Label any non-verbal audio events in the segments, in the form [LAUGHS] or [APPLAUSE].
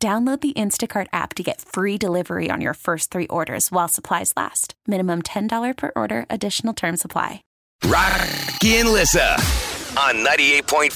Download the Instacart app to get free delivery on your first three orders while supplies last. Minimum $10 per order, additional term supply. Rocky and Lissa on 98.5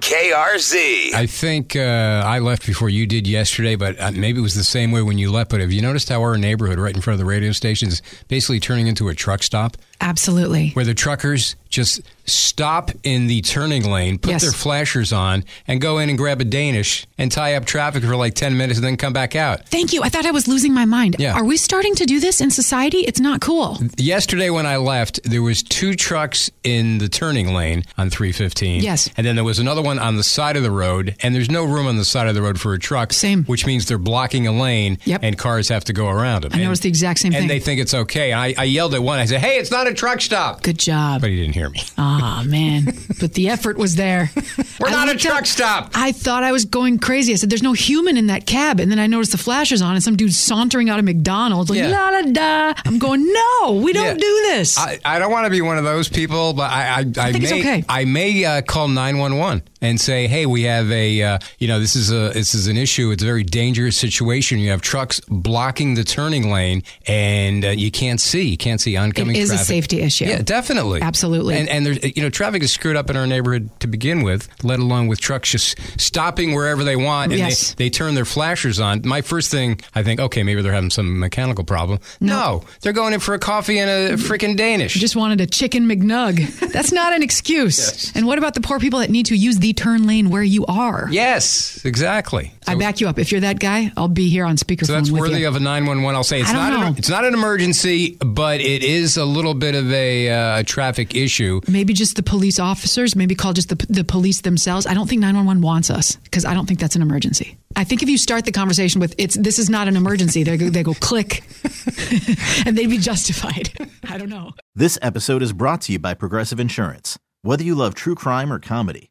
KRZ. I think uh, I left before you did yesterday, but uh, maybe it was the same way when you left. But have you noticed how our neighborhood right in front of the radio station is basically turning into a truck stop? Absolutely. Where the truckers just stop in the turning lane, put Yes. their flashers on, and go in and grab a Danish and tie up traffic for like 10 minutes and then come back out. Thank you. I thought I was losing my mind. Yeah. Are we starting to do this in society? It's not cool. Yesterday when I left, there was two trucks in the turning lane on 315. Yes. And then there was another one on the side of the road, and there's no room on the side of the road for a truck. Same. Which means they're blocking a lane, Yep. and cars have to go around them. I noticed the exact same and thing. they think it's okay. I, I yelled at one. I said, "Hey, it's not a truck stop." Good job. But he didn't hear me. Ah, man. But the effort was there. [LAUGHS] We're I not a truck up- stop. I thought I was going crazy. I said, there's no human in that cab. And then I noticed the flashers on and some dude sauntering out of McDonald's like, Yeah. la la da. I'm going, no, we don't Yeah. do this. I, I don't want to be one of those people, but I I, I, think may it's okay. I may uh, call nine one one and say, hey, we have a uh, you know this is a this is an issue. It's a very dangerous situation. You have trucks blocking the turning lane, and uh, you can't see. You can't see oncoming. It is a safety issue. Yeah, definitely, Absolutely. And and there's you know traffic is screwed up in our neighborhood to begin with, let alone with trucks just stopping wherever they want and Yes. they, they turn their flashers on. My first thing, I think, okay, maybe they're having some mechanical problem. No, they're going in for a coffee and a freaking Danish. just wanted a chicken McNug. [LAUGHS] That's not an excuse. And what about the poor people that need to use the turn lane where you are? Yes, exactly. I back you up. If you're that guy, I'll be here on speakerphone So that's with worthy you. of a 911. I'll say it's I don't not an, it's not an emergency, but it is a little bit of a, uh, traffic issue. maybe just the police officers, maybe call just the, the police themselves. I don't think 911 wants us because I don't think that's an emergency. I think if you start the conversation with it's this is not an emergency, they go, they go click [LAUGHS] and they'd be justified. [LAUGHS] I don't know. This episode is brought to you by Progressive Insurance. Whether you love true crime or comedy,